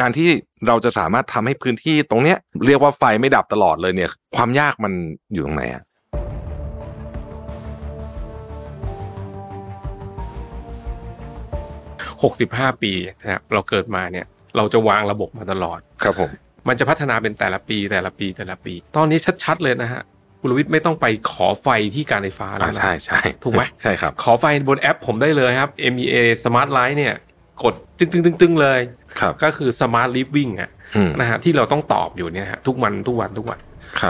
การที่เราจะสามารถทำให้พื้นที่ตรงเนี้ยเรียกว่าไฟไม่ดับตลอดเลยเนี่ย ความยากมันอยู่ตรงไหนอะหกสิบห้าปีนะครับเราเกิดมาเนี่ย เราจะวางระบบมาตลอดครับผมมันจะพัฒนาเป็นแต่ละปีแต่ละปีแต่ละปี ตอนนี้ชัด ๆ เลยนะฮะคุณวิทย์ไม่ต้องไปขอไฟที่การไฟฟ้าแล้วนะใช่ใช่ถูกไหมใช่ครับ ขอไฟบนแอปผมได้เลยครับ MEA Smart Life เนี่ย กดจึงตึงตึงตึงเลยครับก็คือ Smart Living อะนะฮะที่เราต้องตอบอยู่เนี่ยฮะทุกวันทุกวันทุกวัน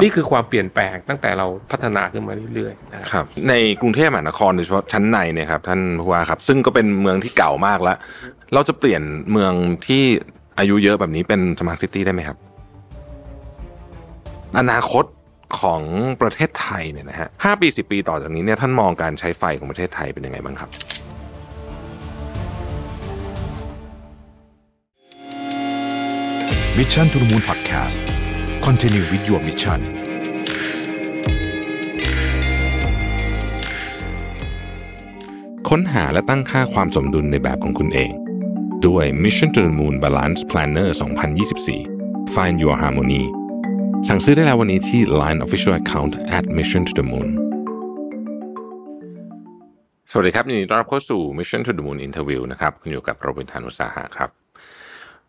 นี่คือความเปลี่ยนแปลงตั้งแต่เราพัฒนาขึ้นมาเรื่อยๆครับในกรุงเทพมหานครโดยเฉพาะชั้นในเนี่ยครับท่านผู้ว่าครับ ซึ่งก็เป็นเมืองที่เก่ามากแล้ว เราจะเปลี่ยนเมืองที่อายุเยอะแบบนี้เป็น smart city ได้ไหมครับ อนาคตของประเทศไทยเนี่ยนะฮะห้าปีสิบปีต่อจากนี้เนี่ยท่านมองการใช้ไฟของประเทศไทยเป็นยังไงบ้างครับ Mission to the Moon Podcast continue with your mission ค้นหาและตั้งค่าความสมดุลในแบบของคุณเอง ด้วย Mission to the Moon Balance Planner 2024 Find Your Harmony สั่งซื้อได้แล้ววันนี้ที่ Line Official Account at Mission to the Moon สวัสดีครับยินดีต้อนรับเข้าสู่ Mission to the Moon Interview นะครับคุณอยู่กับรวิศ หาญอุตสาหะครับ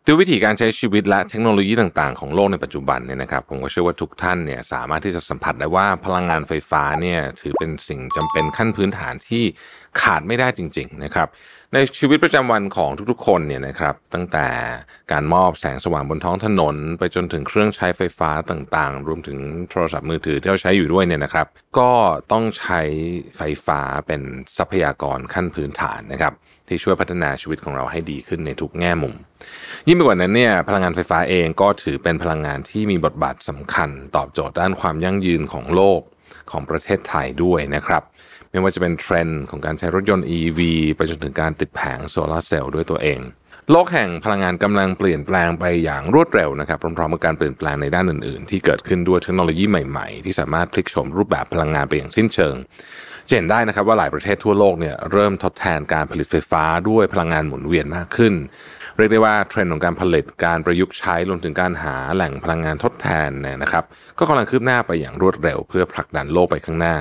ด้วยวิธีการใช้ชีวิตและเทคโนโลยีต่างๆ ของโลกในปัจจุบันเนี่ยนะครับผมก็เชื่อว่าทุกท่านเนี่ยสามารถที่จะสัมผัสได้ว่าพลังงานไฟฟ้าเนี่ยถือเป็นสิ่งจำเป็นขั้นพื้นฐานที่ขาดไม่ได้จริงๆนะครับในชีวิตประจำวันของทุกๆ คนเนี่ยนะครับ ตั้งแต่การมอบแสงสว่างบนท้องถนน ไปจนถึงเครื่องใช้ไฟฟ้าต่างๆ รวมถึงโทรศัพท์มือถือที่เราใช้อยู่ด้วยเนี่ยนะครับ ก็ต้องใช้ไฟฟ้าเป็นทรัพยากรขั้นพื้นฐานนะครับ ที่ช่วยพัฒนาชีวิตของเราให้ดีขึ้นในทุกแง่มุม ยิ่งไปกว่านั้นเนี่ยพลังงานไฟฟ้าเองก็ถือเป็นพลังงานที่มีบทบาทสำคัญ ตอบโจทย์ด้านความยั่งยืนของโลก ของประเทศไทยด้วยนะครับ ไม่ว่าจะเป็นเทรนด์ของการใช้รถยนต์ EV ไปจนถึงการติดแผงโซลาเซลล์ด้วยตัวเอง โลกแห่งพลังงานกำลังเปลี่ยนแปลงไปอย่างรวดเร็วนะครับพร้อมๆกับการเปลี่ยนแปลงในด้านอื่นๆ ที่เกิดขึ้นด้วยเทคโนโลยีใหม่ๆ ที่สามารถพลิกโฉมรูปแบบพลังงานไปอย่างสิ้นเชิงเห็นได้นะครับว่าหลายประเทศทั่วโลกเนี่ยเริ่มทดแทนการผลิตไฟฟ้าด้วยพลังงานหมุนเวียนมากขึ้น เรียกได้ว่าเทรนด์ของการผลิตการประยุกต์ใช้รวมถึงการหาแหล่งพลังงานทดแทนเนี่ยนะครับ ก็กำลังคืบหน้าไปอย่างรวดเร็ว เพื่อผลักดันโลกไปข้างหน้า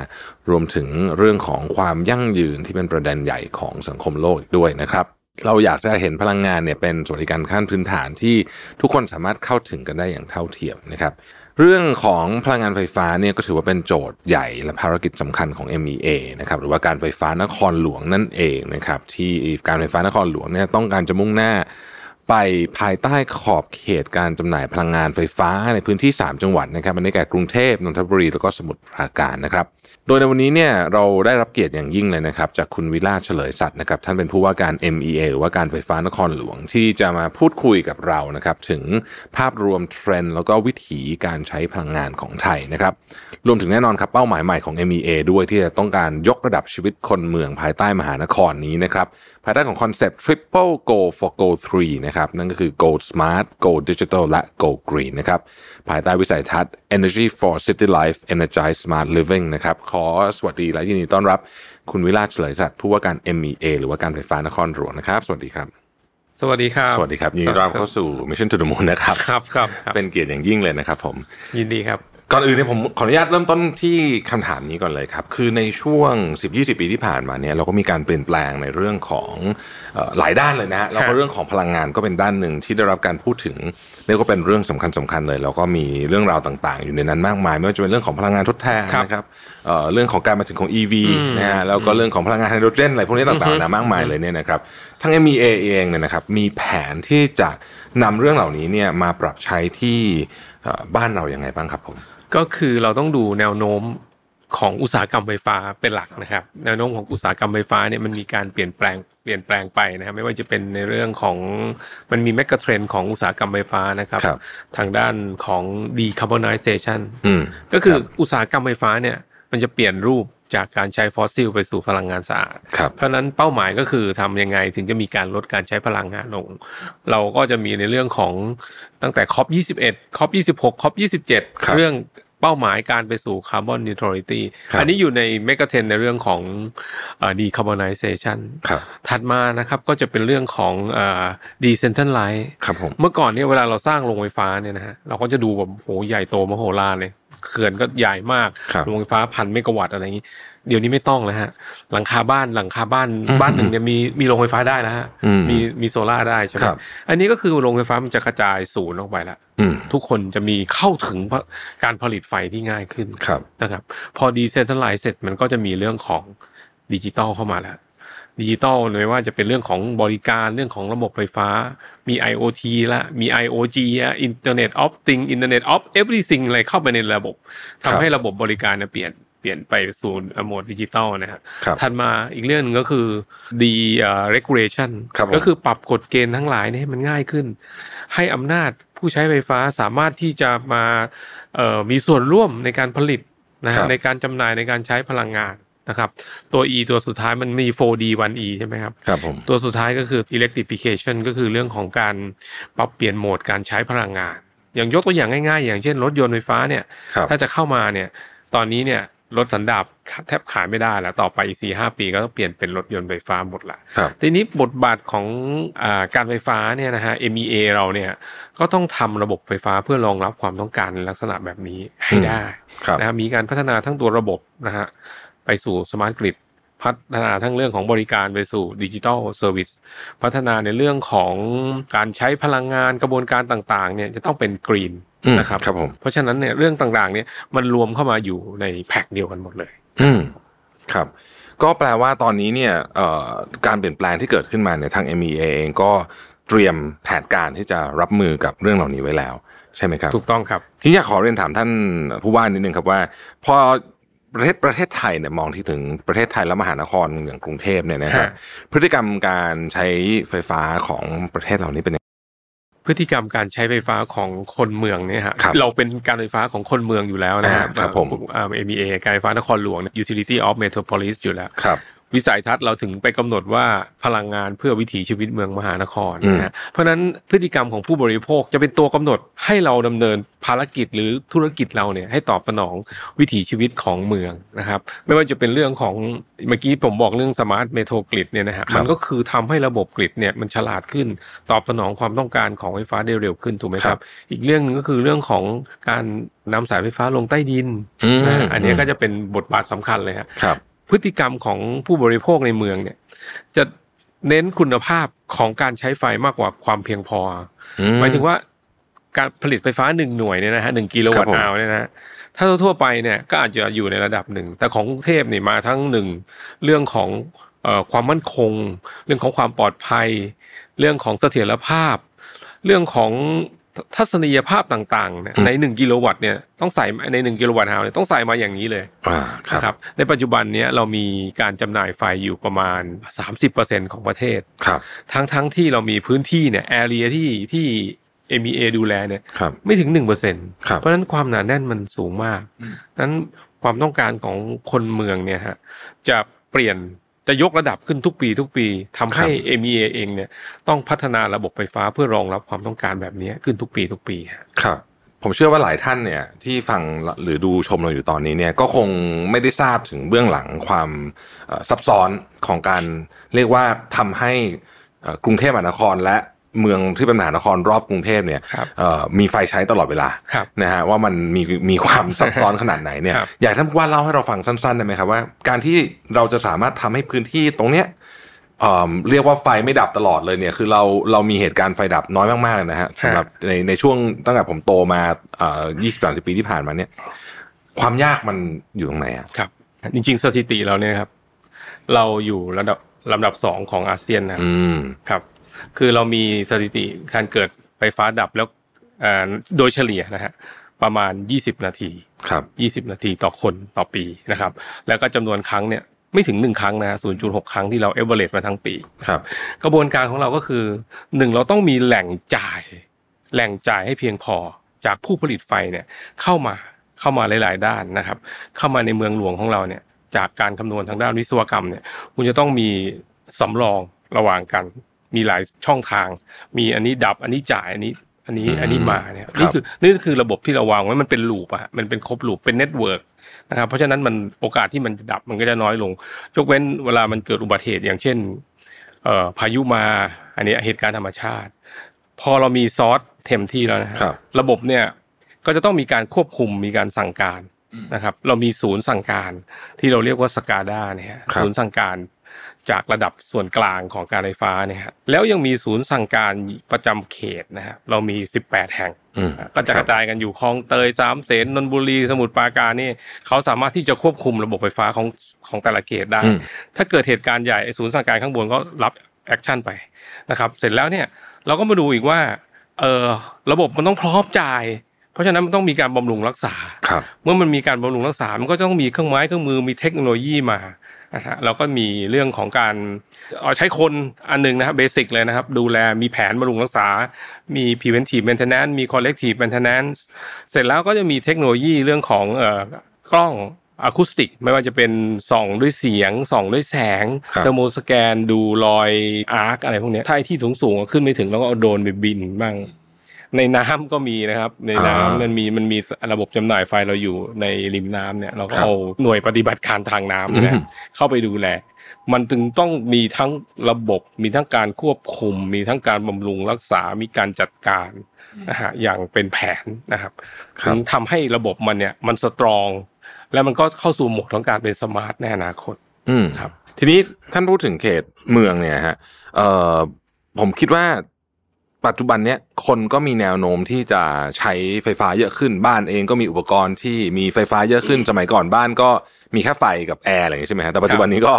รวมถึงเรื่องของความยั่งยืนที่เป็นประเด็นใหญ่ของสังคมโลกด้วยนะครับเราอยากจะเห็นพลังงานเนี่ยเป็นสวัสดิการขั้นพื้นฐานที่ทุกคนสามารถเข้าถึงกันได้อย่างเท่าเทียมนะครับ เรื่องของพลังงานไฟฟ้าเนี่ยก็ถือว่าเป็นโจทย์ใหญ่และภารกิจสำคัญของ MEA นะครับหรือว่าการไฟฟ้านครหลวงนั่นเองนะครับที่การไฟฟ้านครหลวงเนี่ยต้องการจะมุ่งหน้าไปภายใต้ขอบเขตการจำหน่ายพลังงานไฟฟ้าในพื้นที่ 3 จังหวัดนะครับมันได้แก่กรุงเทพนนทบุรีแล้วก็สมุทรปราการนะครับ โดยในวันนี้เนี่ยเราได้รับเกียรติอย่างยิ่งเลยนะครับ จากคุณวิลาเฉลยสัตว์นะครับท่านเป็นผู้ว่าการ MEA หรือว่าการไฟฟ้านครหลวง ที่จะมาพูดคุยกับเรานะครับถึงภาพรวมเทรนด์แล้วก็วิถีการใช้พลังงานของไทยนะครับรวมถึงแน่นอนครับเป้าหมายใหม่ของ MEA ด้วยที่จะต้องการยกระดับชีวิตคนเมืองภายใต้มหานครนี้นะครับภายใต้ของคอนเซปต์ Triple Go for Go 3นะครับนั่นก็คือ Go Smart Go Digital และ Go Green นะครับภายใต้วิสัยทัศน์ Energy for City Life Energize Smart Living นะครับขอสวัสดีและยินดีต้อนรับคุณวิราชเฉลยสัตว์ผู้ว่าการ MEA หรือว่าการไฟฟ้านครหลวงนะครับ สวัสดีครับสวัสดีครับ สวัสดีครับยินดีต้อนรับเข้าสู่ Mission to the Moon นะครับ ครับครับ เป็นเกียรติอย่างยิ่งเลยนะครับผม ยินดีครับ ก่อนอื่นเนี่ยผมขออนุญาตเริ่มต้นที่คำถามนี้ก่อนเลยครับ คือในช่วง 10-20 ปีที่ผ่านมาเนี่ยเราก็มีการเปลี่ยนแปลงในเรื่องของหลายด้านเลยนะฮะแล้วก็เรื่องของพลังงานก็เป็นด้านหนึ่งที่ได้รับการพูดถึงเรียกว่าเป็นเรื่องสำคัญสำคัญเลย แล้วก็มีเรื่องราวต่างๆ อยู่ในนั้นมากมายไม่ว่าจะเป็นเรื่องของพลังงานทดแทนนะครับเรื่องของการมาถึงของ EV นะฮะแล้วก็เรื่องของพลังงานไฮโดรเจนอะไรพวกนี้ต่างๆนะมากมายเลยเนี่ยนะครับทั้ง MEA เองเนี่ยนะครับมีแผนที่จะนำเรื่องเหล่านี้เนี่ยมาปรับใช้ที่ บ้านเราอย่างไงบ้างครับผม ก็คือเราต้องดูแนวโน้มของอุตสาหกรรมไฟฟ้าเป็นหลักนะครับ แนวโน้มของอุตสาหกรรมไฟฟ้าเนี่ยมันมีการเปลี่ยนแปลงเปลี่ยนแปลงไปนะครับไม่ว่าจะเป็นในเรื่องของมันมีแมกกาเทรนของอุตสาหกรรมไฟฟ้านะครับรบทางด้านของ decarbonization ก็คืออุตสาหกรรมไฟฟ้าเนี่ยมันจะเปลี่ยนรูป จากการใช้ฟอสซิลไปสู่พลังงานสะอาด เพราะนั้นเป้าหมายก็คือทำยังไงถึงจะมีการลดการใช้พลังงานลง เราก็จะมีในเรื่องของตั้งแต่ COP 21 COP 26 COP 27 เรื่องเป้าหมายการไปสู่ carbon neutrality ครับอันนี้อยู่ใน megatrend ในเรื่องของ decarbonization ครับถัดมานะครับก็จะเป็นเรื่องของ decentralize ครับผมเมื่อก่อนเนี่ยเวลาเราสร้างโรงไฟฟ้าเนี่ยนะฮะเราก็จะดูแบบโหใหญ่โตมโหฬารเลย เขื่อนก็ใหญ่มากครับโรงไฟฟ้าพันเมกะวัตต์อะไรอย่างนี้ เดี๋ยวนี้ไม่ต้องแล้วฮะ หลังคาบ้านหลังคาบ้านอืมบ้านหนึ่งเนี่ยมีมีโรงไฟฟ้าได้แล้วฮะอืมมีมีโซล่าร์ได้ใช่ไหมครับอันนี้ก็คือโรงไฟฟ้ามันจะกระจายศูนย์ออกไปแล้วอืมทุกคนจะมีเข้าถึงการผลิตไฟที่ง่ายขึ้นครับนะครับ พอ decentralize เสร็จมันก็จะมีเรื่องของดิจิตอลเข้ามาแล้ว ดิจิตอลไม่ว่าจะเป็นเรื่องของบริการเรื่องของระบบไฟฟ้า มี IoT ละมี IoG อะ Internet of Things Internet of Everything อะไรเข้าไปในระบบครับทำให้ระบบบริการเนี่ยเปลี่ยนเปลี่ยนไปสู่โหมดดิจิตอลนะฮะครับถัดมาอีกเรื่องหนึงก็คือดีเอ่อ regulation ครับผมก็คือปรับกฎเกณฑ์ทั้งหลายเนี่ยให้มันง่ายขึ้น ให้อำนาจผู้ใช้ไฟฟ้าสามารถที่จะมาเอ่อมีส่วนร่วมในการผลิตนะครัฮะบในการจำหน่ายในการใช้พลังงาน นะครับ ตัว E ตัวสุดท้ายมันมี 4D 1E ใช่ไหมครับครับผมตัวสุดท้ายก็คือ electrification ก็คือเรื่องของการปรับเปลี่ยนโหมดการใช้พลังงาน อย่างยกตัวอย่างง่ายๆ อย่างเช่น รถยนต์ไฟฟ้าเนี่ยครับถ้าจะเข้ามาเนี่ย ตอนนี้เนี่ยรถสันดาปแทบขายไม่ได้แล้ว ต่อไปสี่ห้าปีก็ต้องเปลี่ยนเป็นรถยนต์ไฟฟ้าหมดละครับทีนี้บทบาทของอาการไฟฟ้าเนี่ยนะฮะ MEA เราเนี่ยก็ต้องทำระบบไฟฟ้าเพื่อรองรับความต้องการในลักษณะแบบนี้ให้ได้ครับนะครับมีการพัฒนาทั้งตัวระบบนะฮะ ไปสู่ smart grid พัฒนาทั้งเรื่องของบริการไปสู่ digital serviceพัฒนาในเรื่องของการใช้พลังงานกระบวนการต่างๆเนี่ยจะต้องเป็นกรีนอืมนะครับครับผมเพราะฉะนั้นเนี่ยเรื่องต่างๆเนี่ยมันรวมเข้ามาอยู่ในแพ็คเดียวกันหมดเลย อืมครับ ก็แปลว่าตอนนี้เนี่ยเอ่อการเปลี่ยนแปลงที่เกิดขึ้นมาเนี่ยทาง MEA เองก็เตรียมแผนการที่จะรับมือกับเรื่องเหล่านี้ไว้แล้ว ใช่ไหมครับ ถูกต้องครับ ที่อยากขอเรียนถามท่านผู้ว่านิดนึงครับว่า พอ ประเทศประเทศไทยเนี่ยมองที่ถึงประเทศไทยและมหานครอย่างกรุงเทพเนี่ยนะครับฮะพฤติกรรมการใช้ไฟฟ้าของประเทศเหล่านี้เป็นยังไงพฤติกรรมการใช้ไฟฟ้าของคนเมืองเนี่ยฮะครับเราเป็นการไฟฟ้าของคนเมืองอยู่แล้วนะฮะอ่าครับผมอ่า MEA การไฟฟ้านครหลวงเนี่ย Utility of Metropolis อยู่แล้วครับ วิสัยทัศน์เราถึงไปกำหนดว่าพลังงานเพื่อวิถีชีวิตเมืองมหานครอืมนะฮะเพราะฉะนั้นพฤติกรรมของผู้บริโภคจะเป็นตัวกำหนดให้เราดำเนินภารกิจหรือธุรกิจเราเนี่ยให้ตอบสนองวิถีชีวิตของเมืองนะครับ ไม่ว่าจะเป็นเรื่องของเมื่อกี้ผมบอกเรื่อง smart metro grid เนี่ยนะฮะครับมันก็คือทำให้ระบบ grid เนี่ยมันฉลาดขึ้นตอบสนองความต้องการของไฟฟ้าได้เร็วขึ้นถูกไหมครับ อีกเรื่องหนึ่งก็คือเรื่องของการนำสายไฟฟ้าลงใต้ดินอืมนะฮะอันเนี้ยก็จะเป็นบทบาทสำคัญเลยฮะครับ พฤติกรรมของผู้บริโภคในเมืองเนี่ย จะเน้นคุณภาพของการใช้ไฟมากกว่าความเพียงพออือหมายถึงว่าการผลิตไฟฟ้าหนึ่งหน่วยเนี่ยนะฮะหนึ่งกิโลวัตครับผมต์อาวเนี่ยนะฮะถ้าทั่วๆไปเนี่ยก็อาจจะอยู่ในระดับหนึ่ง แต่ของกรุงเทพเนี่ยมาทั้งหนึ่งเรื่องของเอ่อความมั่นคง เรื่องของความปลอดภัย เรื่องของเสถียรภาพ เรื่องของ ทัศนียภาพต่างๆเนี่ยในหนึ่งกิโลวัตต์เนี่ยต้องใส่ในหนึ่งกิโลวัตต์อาวเนี่ยต้องใส่มาอย่างนี้เลยอ่าครับนะครับในปัจจุบันเนี้ยเรามีการจำหน่ายไฟอยู่ประมาณ 30%ของประเทศครับ ทั้งทั้งที่เรามีพื้นที่เนี่ยแอเรียที่ที่ MEA ดูแลเนี่ยครับไม่ถึง1%ครับเพราะฉะนั้นความหนาแน่นมันสูงมากนั้นความต้องการของคนเมืองเนี่ยฮะจะเปลี่ยน จะยกระดับขึ้นทุกปีทุกปีทำให้ MEA เองเนี่ยต้องพัฒนาระบบไฟฟ้าเพื่อรองรับความต้องการแบบนี้ขึ้นทุกปีทุกปีฮะครับผมเชื่อว่าหลายท่านเนี่ยที่ฟังหรือดูชมเราอยู่ตอนนี้เนี่ยก็คงไม่ได้ทราบถึงเบื้องหลังความเอ่อซับซ้อนของการเรียกว่าทำให้เอ่อกรุงเทพมหานครและ เมืองที่เป็นมหานครรอบกรุงเทพเนี่ยครับเอ่อมีไฟใช้ตลอดเวลาครับนะฮะว่ามันมีมีความซับซ้อนขนาดไหนเนี่ยครับอยากให้ท่านผู้ว่าเล่าให้เราฟังสั้นๆได้ไหมครับว่า การที่เราจะสามารถทำให้พื้นที่ตรงเนี้ยเอ่อเรียกว่าไฟไม่ดับตลอดเลยเนี่ยคือเราเรามีเหตุการณ์ไฟดับน้อยมากๆนะฮะสำหรับในในช่วงตั้งแต่ผมโตมาเอ่อยี่สิบสามสิบปีที่ผ่านมาเนี่ย ความยากมันอยู่ตรงไหนอะครับ จริง ๆ สถิติเราเนี่ยครับ เราอยู่ระดับลำดับสองของอาเซียนนะอืมครับ คือเรามีสถิติการเกิดไฟฟ้าดับแล้วเอ่อโดยเฉลี่ยนะฮะประมาณ 20 นาทีครับ 20 นาทีต่อคนต่อปีนะครับ แล้วก็จำนวนครั้งเนี่ยไม่ถึง 1 ครั้งนะฮะ0.6 ครั้งที่เราเอเวอเรมาทั้งปีครับ กระบวนการของเราก็คือหนึ่งเราต้องมีแหล่งจ่าย แหล่งจ่ายให้เพียงพอจากผู้ผลิตไฟเนี่ยเข้ามาเข้ามาหลาย ๆ ด้านนะครับ เข้ามาในเมืองหลวงของเราเนี่ยจากการคำนวณทางด้านวิศวกรรมเนี่ยคุณจะต้องมีสำรองระหว่างกัน มีหลายช่องทาง มีอันนี้ดับอันนี้จ่ายอันนี้ อันนี้อืมอันนี้มาเนี่ยครับนี่คือนี่คือระบบที่เราวางไว้มันเป็น loop อะมันเป็นครบ loop เป็น network นะครับเพราะฉะนั้นมันโอกาสที่มันจะดับมันก็จะน้อยลงยกเว้นเวลามันเกิดอุบัติเหตุอย่างเช่นเอ่อพายุมา อันนี้เหตุการณ์ธรรมชาติ พอเรามีซอสเต็มที่แล้วนะฮะครับระบบเนี่ยก็จะต้องมีการควบคุมมีการสั่งการนะครับ เรามีศูนย์สั่งการที่เราเรียกว่าสกาดาเนี่ยฮะครับศูนย์สั่งการ จากระดับส่วนกลางของการไฟฟ้าเนี่ยฮะแล้วยังมีศูนย์สั่งการประจำเขตนะฮะเรามี 18 แห่งอืมก็จะกระจายกันอยู่คลองเตยสามเสนนนทบุรีสมุทรปราการนี่เขาสามารถที่จะควบคุมระบบไฟฟ้าของของแต่ละเขตได้อืมถ้าเกิดเหตุการณ์ใหญ่ไอ้ศูนย์สั่งการข้างบนก็รับ action ไปนะครับ เสร็จแล้วเนี่ยเราก็มาดูอีกว่าเออระบบมันต้องพร้อมจ่ายเพราะฉะนั้นมันต้องมีการบำรุงรักษาครับเมื่อมันมีการบำรุงรักษา มันก็ต้องมีเครื่องไม้เครื่องมือ มีเทคโนโลยีมา นะฮะเราก็มีเรื่องของการเอาใช้คนอันหนึ่งนะครับ basic เลยนะครับ ดูแลมีแผนบำรุงรักษา มี preventive maintenance มี corrective maintenance เสร็จแล้วก็จะมีเทคโนโลยีเรื่องของเอ่อกล้องอะคูสติกไม่ว่าจะเป็นส่องด้วยเสียงส่องด้วยแสงครับเทอร์โมสแกนดูรอยอาร์คอะไรพวกเนี้ยถ้าไอ้ที่สูงๆขึ้นไม่ถึงแล้วก็เอาโดรนไปบินบ้าง ในน้ำก็มีนะครับ ในน้ำอ่ามัมันมีมันมีระบบจำหน่ายไฟเราอยู่ในริมน้ำเนี่ย เราก็ครับเอาหน่วยปฏิบัติการทางน้ำเนยอืมเข้าไปดูแล มันจึงต้องมีทั้งระบบมีทั้งการควบคุม มีทั้งการบำรุงรักษา มีการจัดการนะฮะอย่างเป็นแผนนะครับครับถึงทำให้ระบบมันเนี่ยมัน strong แล้วมันก็เข้าสู่โหมดของการเป็น smart ในอนาคตอืมครับ ทีนี้ท่านพูดถึงเขตเมืองเนี่ยฮะเอ่อผมคิดว่า ปัจจุบันเนี้ยคนก็มีแนวโน้มที่จะใช้ไฟฟ้าเยอะขึ้นบ้านเองก็มีอุปกรณ์ที่มีไฟฟ้าเยอะขึ้นสมัยก่อนบ้านก็มีแค่ไฟกับแอร์อะไรอย่างงี้ใช่ไหมฮะแต่ปัจจุบันนี้ก็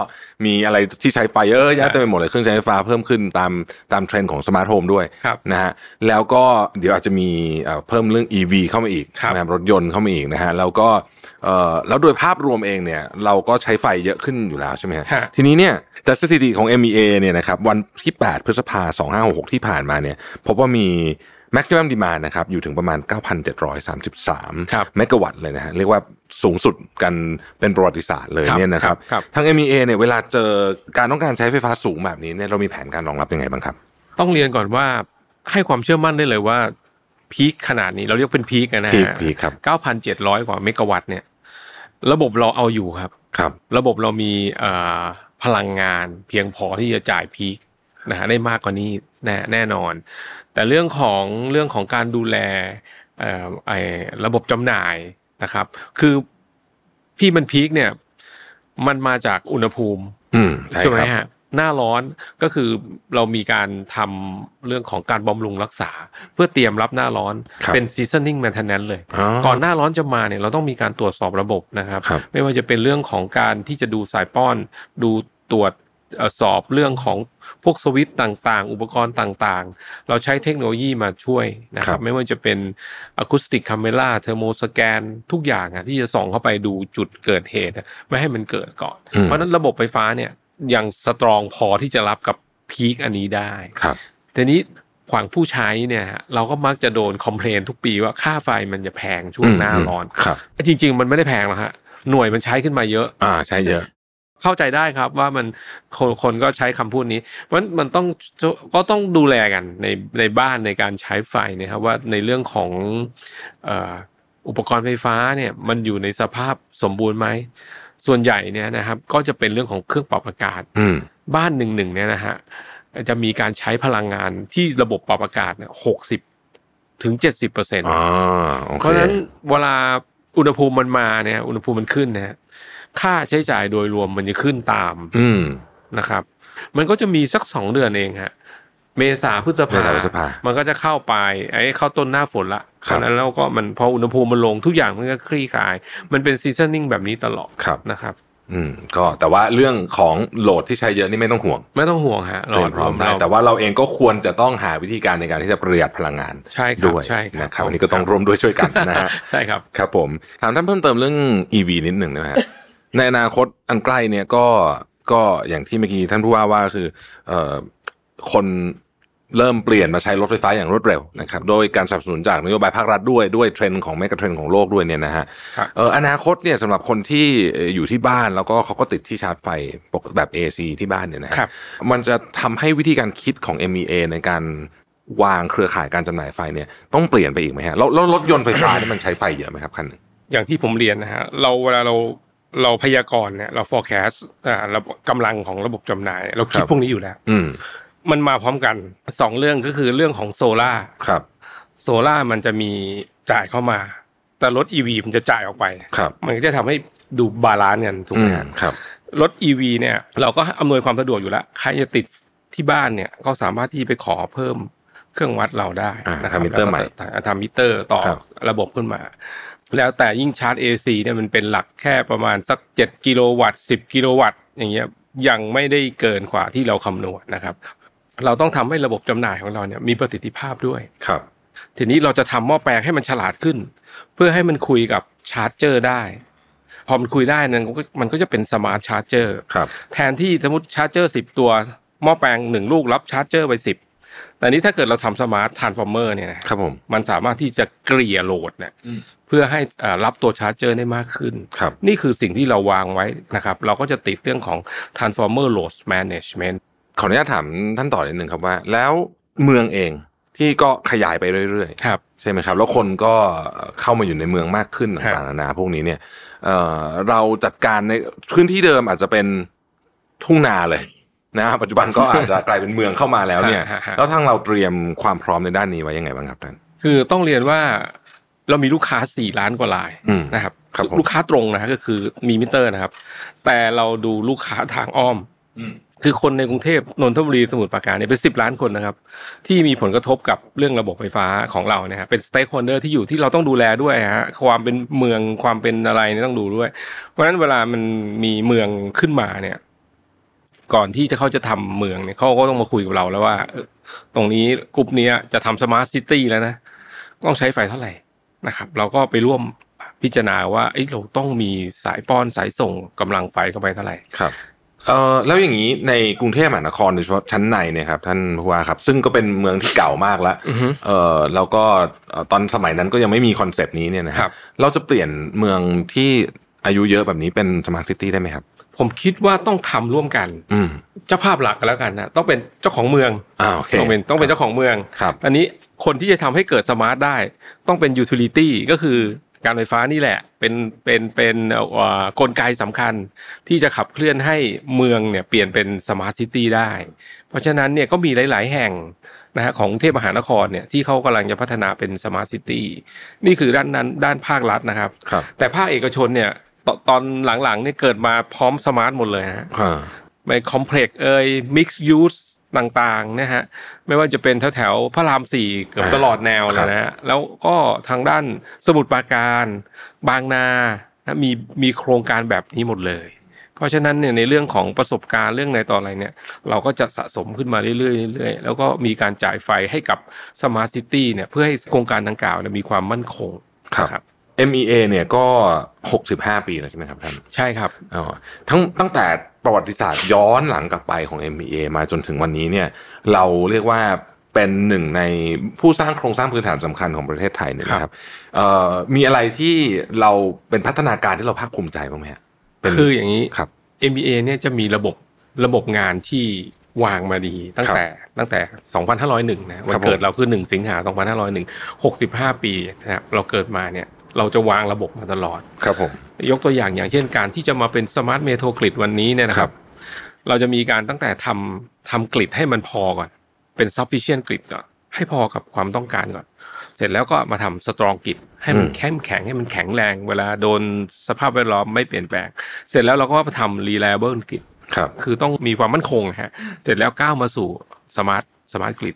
มีอะไรที่ใช้ไฟเยอะแยะเต็มไปหมดเลยเครื่องใช้ไฟฟ้าเพิ่มขึ้นตามตามเทรนด์ของ smart home ด้วยครับนะฮะแล้วก็เดี๋ยวอาจจะมีเอ่อเพิ่มเรื่อง EV เข้ามาอีกครับนะครับรถยนต์เข้ามาอีกนะฮะแล้วก็เอ่อแล้วโดยภาพรวมเองเนี่ยเราก็ใช้ไฟเยอะขึ้นอยู่แล้วใช่ไหมฮะฮะทีนี้เนี่ยจากสถิติของ MEA เนี่ยนะครับวันที่ 8 พฤษภาคม2566 ที่ผ่านมาเนี่ยพบว่ามี maximum demand นะครับอยู่ถึงประมาณ 9,733ครับเมกะวัตต์เลยนะฮะเรียกว่าสูงสุดกันเป็นประวัติศาสตร์เลยครับเนี่ยนะครับครับทาง MEA เนี่ยเวลาเจอการต้องการใช้ไฟฟ้าสูงแบบนี้เนี่ยเรามีแผนการรองรับยังไงบ้างครับ ต้องเรียนก่อนว่าให้ความเชื่อมั่นได้เลยว่าพีคขนาดนี้เราเรียกเป็นพีคนะพีคฮะพีคครับ9,700 กว่าเมกะวัตต์เนี่ยระบบเราเอาอยู่ครับครับ ระบบเรามีเอ่อพลังงานเพียงพอที่จะจ่ายพีค นะฮะได้มากกว่านี้แน่แน่นอน แต่เรื่องของเรื่องของการดูแลเอ่อไอระบบจำหน่ายนะครับ คือพี่มันพีคเนี่ย มันมาจากอุณหภูมิอืมใช่ไหมครับฮะหน้าร้อนก็คือเรามีการทำเรื่องของการบำรุงรักษา เพื่อเตรียมรับหน้าร้อนครับเป็น seasoning maintenance เลยอ๋อก่อนหน้าร้อนจะมาเนี่ยเราต้องมีการตรวจสอบระบบนะครับครับไม่ว่าจะเป็นเรื่องของการที่จะดูสายป้อน ดูตรวจเอ่อ สอบเรื่องของพวกสวิตช์ต่างๆ อุปกรณ์ต่างๆ เราใช้เทคโนโลยีมาช่วยนะคครัรับบไม่ว่าจะเป็น acoustic camera thermoscan ทุกอย่างอะที่จะส่องเข้าไปดูจุดเกิดเหตุอะไม่ให้มันเกิดก่อนอืมเพราะฉะนั้นระบบไฟฟ้าเนี่ยยัง strong พอที่จะรับกับ peak อันนี้ได้ครับทีนี้ฝั่งผู้ใช้เนี่ยฮะเราก็มักจะโดน complain ทุกปีว่าค่าไฟมันจะแพงช่วงหน้าร้อนครับจริง ๆ มันไม่ได้แพงหรอกฮะหน่วยมันใช้ขึ้นมาเยอะ อ่าใช่เยอะ เข้าใจได้ครับว่ามันคนคนก็ใช้คำพูดนี้ เพราะฉะนั้นมันต้องก็ต้องดูแลกันในในบ้านในการใช้ไฟเนะครับว่าในเรื่องของเอ่ออุปกรณ์ไฟฟ้าเนี่ยมันอยู่ในสภาพสมบูรณ์ไหมส่วนใหญ่เนี่ยนะครับ ก็จะเป็นเรื่องของเครื่องปรับอากาศอืมบ้านหนึ่งหนึ่งเนี่ยนะฮะจะมีการใช้พลังงานที่ระบบปรับอากาศเนี่ยหกสิบถึงเจ็ดสิบเปอร์เซ็นต์อ่าโอเคเพราะฉะนั้นเวลาอุณหภูมิมันมาเนี่ย อุณหภูมิมันขึ้นนะฮะ ค่าใช้จ่ายโดยรวมมันจะขึ้นตาม อืมนะครับ มันก็จะมีสักสองเดือนเองฮะเมษาพฤษภาเมษาพฤษภามันก็จะเข้าไปไอ้เข้าต้นหน้าฝนละครับเพราะฉะนั้นแล้วก็มันพออุณหภูมิมันลงทุกอย่างมันก็คลี่คลาย มันเป็นซีซันนิ่งแบบนี้ตลอดครับนะครับ อืม ก็แต่ว่าเรื่องของโหลดที่ใช้เยอะนี่ไม่ต้องห่วง ไม่ต้องห่วงฮะเตรียมพร้อมได้เาแต่ว่าเราเองก็ควรจะต้องหาวิธีการในการที่จะประหยัดพลังงานใช่ครับด้วยใช่ครับนะครับอันนี้ก็ต้องร่วมด้วยช่วยกันนะฮะใช่ครับ ครับผมถามท่านเพิ่มเติมเรื่อง EV นิดหนึ่งนะฮะ ในอนาคตอันใกล้เนี่ยก็ก็อย่างที่เมื่อกี้ท่านผู้ว่าว่าคือเอ่อคนเริ่มเปลี่ยนมาใช้รถไฟฟ้าอย่างรวดเร็วนะครับโดยการสนับสนุนจากนโยบายภาครัฐด้วยด้วยเทรนด์ของแมกะเทรนด์ของโลกด้วยเนี่ยนะฮะครับเอออนาคตเนี่ยสำหรับคนที่เอ่ออยู่ที่บ้านแล้วก็เขาก็ติดที่ชาร์จไฟปกแบบ AC ที่บ้านเนี่ยนะฮะครับมันจะทำให้วิธีการคิดของ MEA ในการวางเครือข่ายการจำหน่ายไฟเนี่ยต้องเปลี่ยนไปอีกไหมฮะแล้วแล้วรถยนต์ไฟฟ้าเนี่ยมันใช้ไฟเยอะไหมครับคันหนึ่งอย่างที่ผมเรียนนะฮะเราเวลาเรา เราพยากรณ์เนี่ยเรา forecast อ่าระบบกำลังของระบบจำหน่าย เราคิดพวกนี้อยู่แล้วอืมมันมาพร้อมกันสองเรื่องก็คือเรื่องของโซล่าครับโซล่ามันจะมีจ่ายเข้ามา แต่รถ EV มันจะจ่ายออกไปครับ มันก็จะทำให้ดู balance กันถูกไหมฮะอืมครับรถ EV เนี่ย เราก็อำนวยความสะดวกอยู่แล้วใครจะติดที่บ้านเนี่ยก็สามารถที่ไปขอเพิ่มเครื่องวัดเราได้อ่านะครับทำมิเตอร์ใหม่แล้วก็ทำมิเตอร์ต่อครับระบบขึ้นมา แล้วแต่ยิ่งชาร์จ AC เนี่ยมันเป็นหลักแค่ประมาณสัก 7 กิโลวัตต์10 กิโลวัตต์อย่างเงี้ยยังไม่ได้เกินกว่าที่เราคำนวณนะครับ เราต้องทำให้ระบบจำหน่ายของเราเนี่ยมีประสิทธิภาพด้วยครับ ทีนี้เราจะทำหม้อแปลงให้มันฉลาดขึ้น เพื่อให้มันคุยกับ charger ได้พอมันคุยได้นั้นก็มันก็จะเป็น smart charger ครับแทนที่สมมติ charger สิบตัวหม้อแปลงหนึ่งลูกรับ charger ไปสิบ แต่นี้ถ้าเกิดเราทำ smart transformer เนี่ยนะครับผมมันสามารถที่จะเกลี่ย load เนี่ยเพื่อให้อ่ารับตัว charger ได้มากขึ้น ครับ นี่คือสิ่งที่เราวางไว้นะครับ เราก็จะติดเรื่องของ transformer load management ขออนุญาตถามท่านต่อนิดนึงครับว่า แล้วเมืองเองที่ก็ขยายไปเรื่อยๆครับใช่ไหมครับ แล้วคนก็เข้ามาอยู่ในเมืองมากขึ้นครับต่างๆนานาพวกนี้เนี่ยเอ่อเราจัดการในพื้นที่เดิมอาจจะเป็นทุ่งนาเลย นะ ปัจจุบันก็อาจจะกลายเป็นเมืองเข้ามาแล้วเนี่ยฮะฮะแล้วทางเราเตรียมความพร้อมในด้านนี้ไว้ยังไงบ้างครับท่านคือต้องเรียนว่าเรามีลูกค้าสี่ล้านกว่ารายอืมนะครับครับผมลูกค้าตรงนะฮะก็คือมีมิเตอร์นะครับ แต่เราดูลูกค้าทางอ้อมคือคนในกรุงเทพนนทบุรีสมุทรปราการเนี่ยเป็นสิบล้านคนนะครับ ที่มีผลกระทบกับเรื่องระบบไฟฟ้าของเราเนี่ยฮะเป็น stakeholder ที่อยู่ที่เราต้องดูแลด้วยฮะความเป็นเมืองความเป็นอะไรเนี่ยต้องดูด้วย เพราะฉะนั้นเวลามันมีเมืองขึ้นมาเนี่ย ก่อนที่จะเขาจะทำเมืองเนี่ยเขาก็ต้องมาคุยกับเราแล้วว่าเออตรงนี้กลุ่มเนี้ยจะทำ smart city แล้วนะ ต้องใช้ไฟเท่าไหร่นะครับ เราก็ไปร่วมพิจารณาว่าเอ้ยเราต้องมีสายป้อนสายส่งกำลังไฟเข้าไปเท่าไหร่ครับเอ่อแล้วอย่างนี้ในกรุงเทพมหานครโดยเฉพาะชั้นในเนี่ยครับท่านผู้ว่าครับซึ่งก็เป็นเมืองที่เก่ามากแล้วอือฮึเอ่อแล้วก็เอ่อตอนสมัยนั้นก็ยังไม่มีคอนเซปต์นี้เนี่ยนะครับครับเราจะเปลี่ยนเมืองที่อายุเยอะแบบนี้เป็น smart city ได้ไหมครับ ผมคิดว่าต้องทำร่วมกันอืมเจ้าภาพหลักกันแล้วกันนะต้องเป็นเจ้าของเมืองอ่าโอเคต้องเป็นต้องเป็นเจ้าของเมืองครับอันนี้คนที่จะทำให้เกิด smart ได้ ต้องเป็น utility ก็คือการไฟฟ้านี่แหละ เป็นเป็นเป็นเอ่อกลไกสำคัญที่จะขับเคลื่อนให้เมืองเนี่ยเปลี่ยนเป็น smart city ได้ เพราะฉะนั้นเนี่ยก็มีหลาย ๆ แห่งนะฮะของกรุงเทพมหานครเนี่ยที่เขากำลังจะพัฒนาเป็น smart city นี่คือด้านนั้นด้านภาครัฐนะครับครับแต่ภาคเอกชนเนี่ย ตอนหลังๆเนี่ยเกิดมาพร้อม smart หมดเลยฮะอ่าไม่ complex เอ่ย mixed use ต่างๆนะฮะไม่ว่าจะเป็นแถวแถวๆพระรามสี่เกือบอ่าตลอดแนวเลยครับนะฮะแล้วก็ทางด้านสมุทรปราการ บางนานะมีมีโครงการแบบนี้หมดเลย เพราะฉะนั้นเนี่ยในเรื่องของประสบการณ์เรื่องในตอนอะไรเนี่ย เราก็จะสะสมขึ้นมาเรื่อยๆเรื่อยๆแล้วก็มีการจ่ายไฟให้กับสมาร์ทซิตี้เนี่ยเพื่อให้โครงการดังกล่าวเนี่ยมีความมั่นคงครับนะ MEA เนี่ยก็ 65 ปีแล้วใช่ไหมครับท่านใช่ครับอ๋อทั้งตั้งแต่ประวัติศาสตร์ย้อนหลังกลับไปของ MEA มาจนถึงวันนี้เนี่ยเราเรียกว่าเป็นหนึ่งในผู้สร้างโครงสร้างพื้นฐานสำคัญของประเทศไทยเนี่ยนะครับเอ่อมีอะไรที่เราเป็นพัฒนาการที่เราภาคภูมิใจบ้างไหมฮะเป็นคืออย่างนี้ครับ MEA เนี่ยจะมีระบบระบบงานที่วางมาดีตั้งแต่ตั้งแต่ 2501 นะครับผมวันเกิดเราคือ 1 สิงหา 2501 65 ปีนะครับเราเกิดมาเนี่ย เราจะวางระบบมาตลอดครับผมยกตัวอย่างอย่างเช่นการที่จะมาเป็น smart metro grid วันนี้เนี่ยนะครับ เราจะมีการตั้งแต่ทำทำ grid ให้มันพอก่อน เป็น sufficient กริดก่อนให้พอกับความต้องการก่อน เสร็จแล้วก็มาทำ strong กริดให้มันอืมเข้มแข็งให้มันแข็งแรง เวลาโดนสภาพแวดล้อมไม่เปลี่ยนแปลง เสร็จแล้วเราก็มาทำ reliable กริดครับคือต้องมีความมั่นคงฮะ เสร็จแล้วก้าวมาสู่ smart smart grid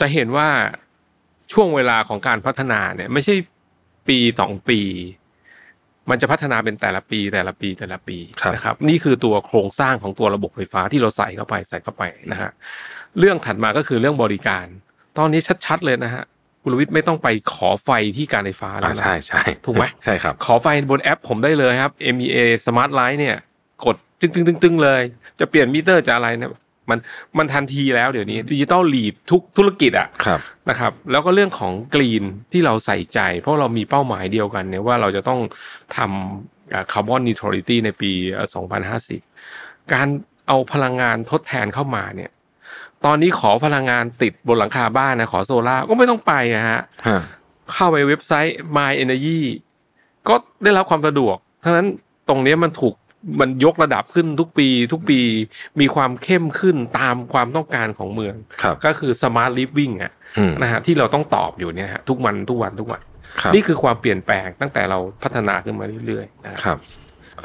จะเห็นว่าช่วงเวลาของการพัฒนาเนี่ย ไม่ใช่ ปีสองปี มันจะพัฒนาเป็นแต่ละปีแต่ละปีแต่ละปีครับนะครับ นี่คือตัวโครงสร้างของตัวระบบไฟฟ้าที่เราใส่เข้าไปใส่เข้าไปนะฮะเรื่องถัดมาก็คือเรื่องบริการ ตอนนี้ชัด ๆ เลยนะฮะคุณวิทย์ไม่ต้องไปขอไฟที่การไฟฟ้าแล้อ่าใช่ใช่ถูกไหมใช่ครับ ขอไฟบนแอปผมได้เลยครับ MEA Smart Life เนี่ย กดจึงจึงจึงจึงเลย จะเปลี่ยนมิเตอร์จะอะไรเนี่ย มันมันทันทีแล้วเดี๋ยวนี้ digital lead ทุกธุรกิจอะครับนะครับ แล้วก็เรื่องของ green ที่เราใส่ใจ เพราะเรามีเป้าหมายเดียวกันเนี่ยว่าเราจะต้องทำ carbon neutrality ในปีเอ่อ2050 การเอาพลังงานทดแทนเข้ามาเนี่ย ตอนนี้ขอพลังงานติดบนหลังคาบ้านนะขอโซล่าร์ก็ไม่ต้องไปอะฮะฮะเข้าไปเว็บไซต์ My Energy ก็ได้รับความสะดวกทั้งนั้นตรงเนี้ยมันถูก มันยกระดับขึ้นทุกปี ทุกปีมีความเข้มขึ้นตามความต้องการของเมืองครับก็คือ smart living อะอืมนะฮะที่เราต้องตอบอยู่เนี่ยฮะทุกวันทุกวันทุกวันครับนี่คือความเปลี่ยนแปลงตั้งแต่เราพัฒนาขึ้นมาเรื่อยๆนะฮะครับ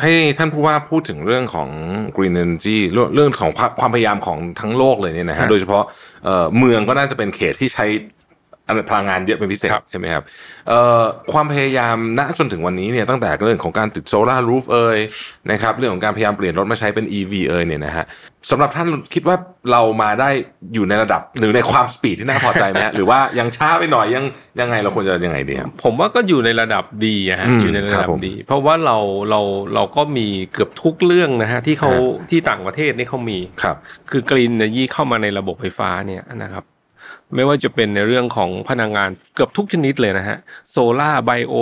ให้ท่านผู้ว่าพูดถึงเรื่องของ green energy เรื่องเรื่องของความความพยายามของทั้งโลกเลยเนี่ยนะครัฮะบโดยเฉพาะเอ่อเมืองก็น่าจะเป็นเขตที่ใช้ พลังงานเยอะเป็นพิเศษครับใช่ไหมครับเอ่อความพยายามณจนถึงวันนี้เนี่ยตั้งแต่เรื่องของการติดโซลาร์รูฟเอ่ยนะครับเรื่องของการพยายามเปลี่ยนรถมาใช้เป็น EV เอ่ยเนี่ยนะฮะสำหรับท่านคิดว่าเรามาได้อยู่ในระดับหรือในความสปีดที่น่าพอใจไหมฮะหรือว่ายังช้าไปหน่อยยังยังไงเราควรจะยังไงดีครับผมว่าก็อยู่ในระดับดีอะฮะอืมอยู่ในระครัดับบผมดี เพราะว่าเราเราเราก็มีเกือบทุกเรื่องนะฮะที่เขาฮะที่ต่างประเทศนี่เขามีครับคือกรีนเนยี่เข้ามาในระบบไฟฟ้าเนี่ยนะครับ ไม่ว่าจะเป็นในเรื่องของพลังงานเกือบทุกชนิดเลยนะฮะโซล่าไบโอ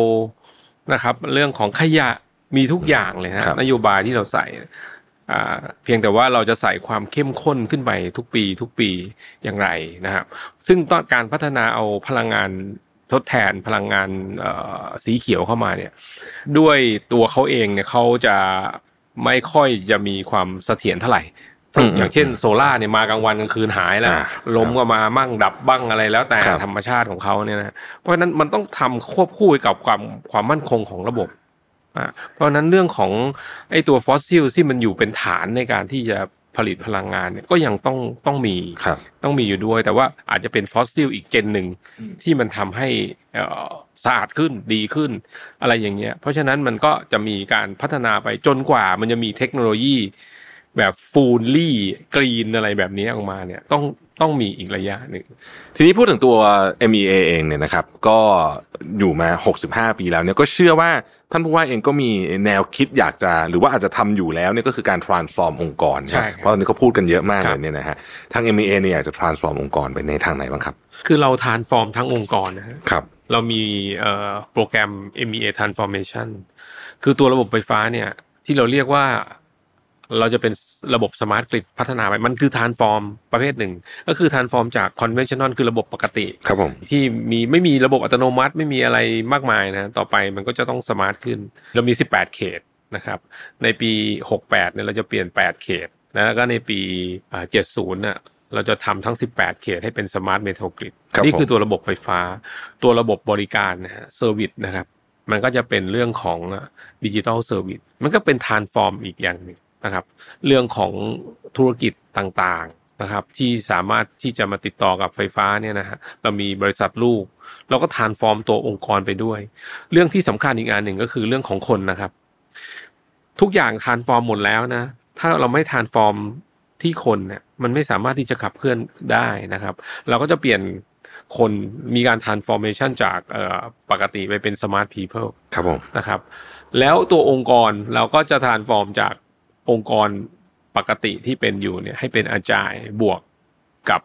นะครับเรื่องของขยะมีทุกอย่างเลยครัฮะบนโยบายที่เราใส่อ่าเพียงแต่ว่าเราจะใส่ความเข้มข้นขึ้นไปทุกปี ทุกปีอย่างไรนะครับ ซึ่งต้องการพัฒนาเอาพลังงานทดแทนพลังงานเอ่อสีเขียวเข้ามาเนี่ย ด้วยตัวเขาเองเนี่ยเขาจะไม่ค่อยจะมีความเสถียรเท่าไหร่ อืมอย่างเช่นโซล่าเนี่ยมากลางวันกลางคืนหายแล้วอ่าลมก็มามั่งดับบ้างอะไรแล้วแต่ครับธรรมชาติของเขาเนี่ยนะเพราะฉะนั้นมันต้องทำควบคู่ไปกับความความมั่นคงของระบบอ่าเพราะฉะนั้นเรื่องของไอ้ตัวฟอสซิลที่มันอยู่เป็นฐานในการที่จะผลิตพลังงานเนี่ยก็ยังต้องต้องมีครับต้องมีอยู่ด้วย แต่ว่าอาจจะเป็นฟอสซิลอีกเจนหนึ่งที่มันทำให้เอ่อสะอาดขึ้นดีขึ้น อะไรอย่างเงี้ยเพราะฉะนั้นมันก็จะมีการพัฒนาไปจนกว่ามันจะมีเทคโนโลยี แบบฟูลลี่กรีนอะไรแบบนี้ออกมาเนี่ยต้องต้องมีอีกระยะหนึ่งทีนี้พูดถึงตัว MEA เองเนี่ยนะครับ ก็อยู่มา 65 ปีแล้วเนี่ยก็เชื่อว่าท่านผู้ว่าเองก็มีแนวคิดอยากจะ หรือว่าอาจจะทำอยู่แล้วเนี่ยก็คือการ transform องค์กรใช่ครับเพราะตอนนี้เขาพูดกันเยอะมากเลยครับเนี่ยนะฮะทาง MEA เนี่ยอยากจะ transform องค์กรไปในทางไหนบ้างครับ คือเรา transform ทั้งองค์กรนะฮะครับเรามีเอ่อโปรแกรม MEA Transformation คือตัวระบบไฟฟ้าเนี่ยที่เราเรียกว่า เราจะเป็นระบบ smart grid พัฒนาไปมันคือ transform ประเภทหนึ่ง ก็คือ transform จาก conventional คือระบบปกติครับผมที่มีไม่มีระบบอัตโนมัติไม่มีอะไรมากมายนะ ต่อไปมันก็จะต้อง smart ขึ้น เรามี 18 เขตนะครับในปี 68เนี่ยเราจะเปลี่ยน 8 เขตนะแล้วก็ในปีอ่า70น่ะเราจะทำทั้ง 18 เขตให้เป็น smart metro grid ครับนี่คือผมตัวระบบไฟฟ้า ตัวระบบบริการนะฮะ service นะครับ มันก็จะเป็นเรื่องของ digital service มันก็เป็น transform อีกอย่างหนึ่ง นะครับ เรื่องของธุรกิจต่างๆนะครับ ที่สามารถที่จะมาติดต่อกับไฟฟ้าเนี่ยนะฮะเรามีบริษัทลูก เราก็ทานฟอร์มตัวองค์กรไปด้วย เรื่องที่สำคัญอีกอันหนึ่งก็คือเรื่องของคนนะครับ ทุกอย่างทานฟอร์มหมดแล้วนะ ถ้าเราไม่ทานฟอร์มที่คนเนี่ยมันไม่สามารถที่จะขับเคลื่อนได้นะครับ เราก็จะเปลี่ยนคนมีการ transformation จากเอ่อปกติไปเป็น smart people ครับผมนะครับ แล้วตัวองค์กรเราก็จะ transform จาก องค์กรปกติที่เป็นอยู่เนี่ยให้เป็นอาจายบวกกับ